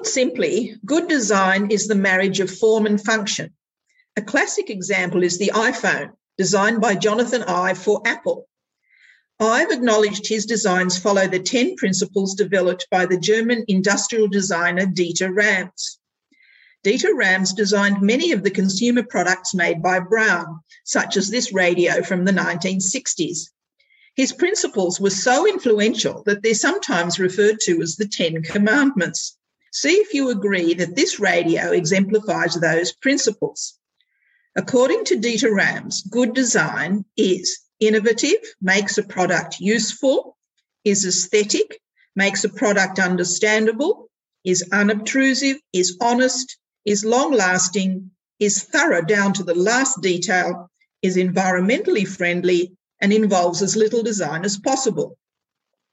Put simply, good design is the marriage of form and function. A classic example is the iPhone, designed by Jonathan Ive for Apple. Ive acknowledged his designs follow the 10 principles developed by the German industrial designer Dieter Rams. Dieter Rams designed many of the consumer products made by Braun, such as this radio from the 1960s. His principles were so influential that they're sometimes referred to as the Ten Commandments. See if you agree that this radio exemplifies those principles. According to Dieter Rams, good design is innovative, makes a product useful, is aesthetic, makes a product understandable, is unobtrusive, is honest, is long lasting, is thorough down to the last detail, is environmentally friendly, and involves as little design as possible.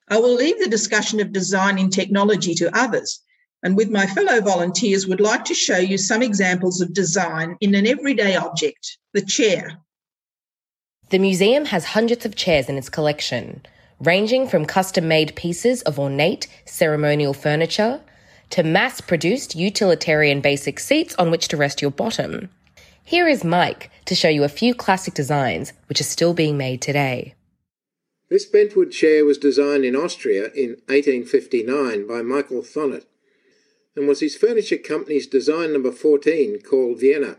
I will leave the discussion of design in technology to others, and with my fellow volunteers would like to show you some examples of design in an everyday object, the chair. The museum has hundreds of chairs in its collection, ranging from custom made pieces of ornate ceremonial furniture to mass produced utilitarian basic seats on which to rest your bottom. Here is Mike to show you a few classic designs which are still being made today. This bentwood chair was designed in Austria in 1859 by Michael Thonet and was his furniture company's design number 14 called Vienna.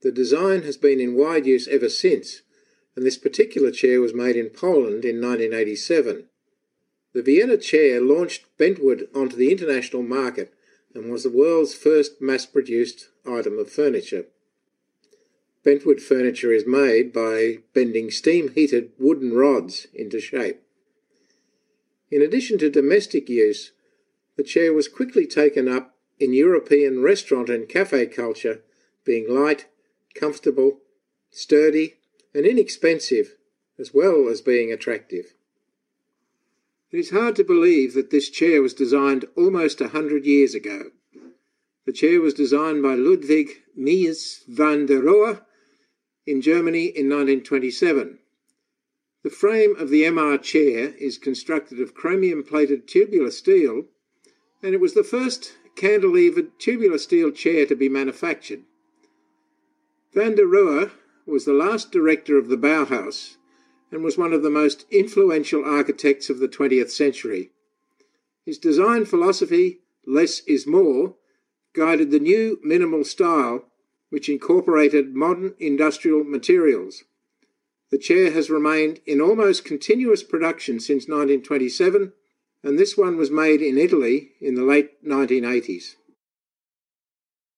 The design has been in wide use ever since and this particular chair was made in Poland in 1987. The Vienna chair launched bentwood onto the international market and was the world's first mass produced item of furniture. Bentwood furniture is made by bending steam heated wooden rods into shape. In addition to domestic use, the chair was quickly taken up in European restaurant and cafe culture, being light, comfortable, sturdy, and inexpensive, as well as being attractive. It is hard to believe that this chair was designed almost a hundred years ago. The chair was designed by Ludwig Mies van der Rohe in Germany in 1927. The frame of the MR chair is constructed of chromium plated tubular steel, and it was the first cantilevered tubular steel chair to be manufactured. Van der Rohe was the last director of the Bauhaus and was one of the most influential architects of the 20th century. His design philosophy, less is more, guided the new minimal style, which incorporated modern industrial materials. The chair has remained in almost continuous production since 1927, and this one was made in Italy in the late 1980s.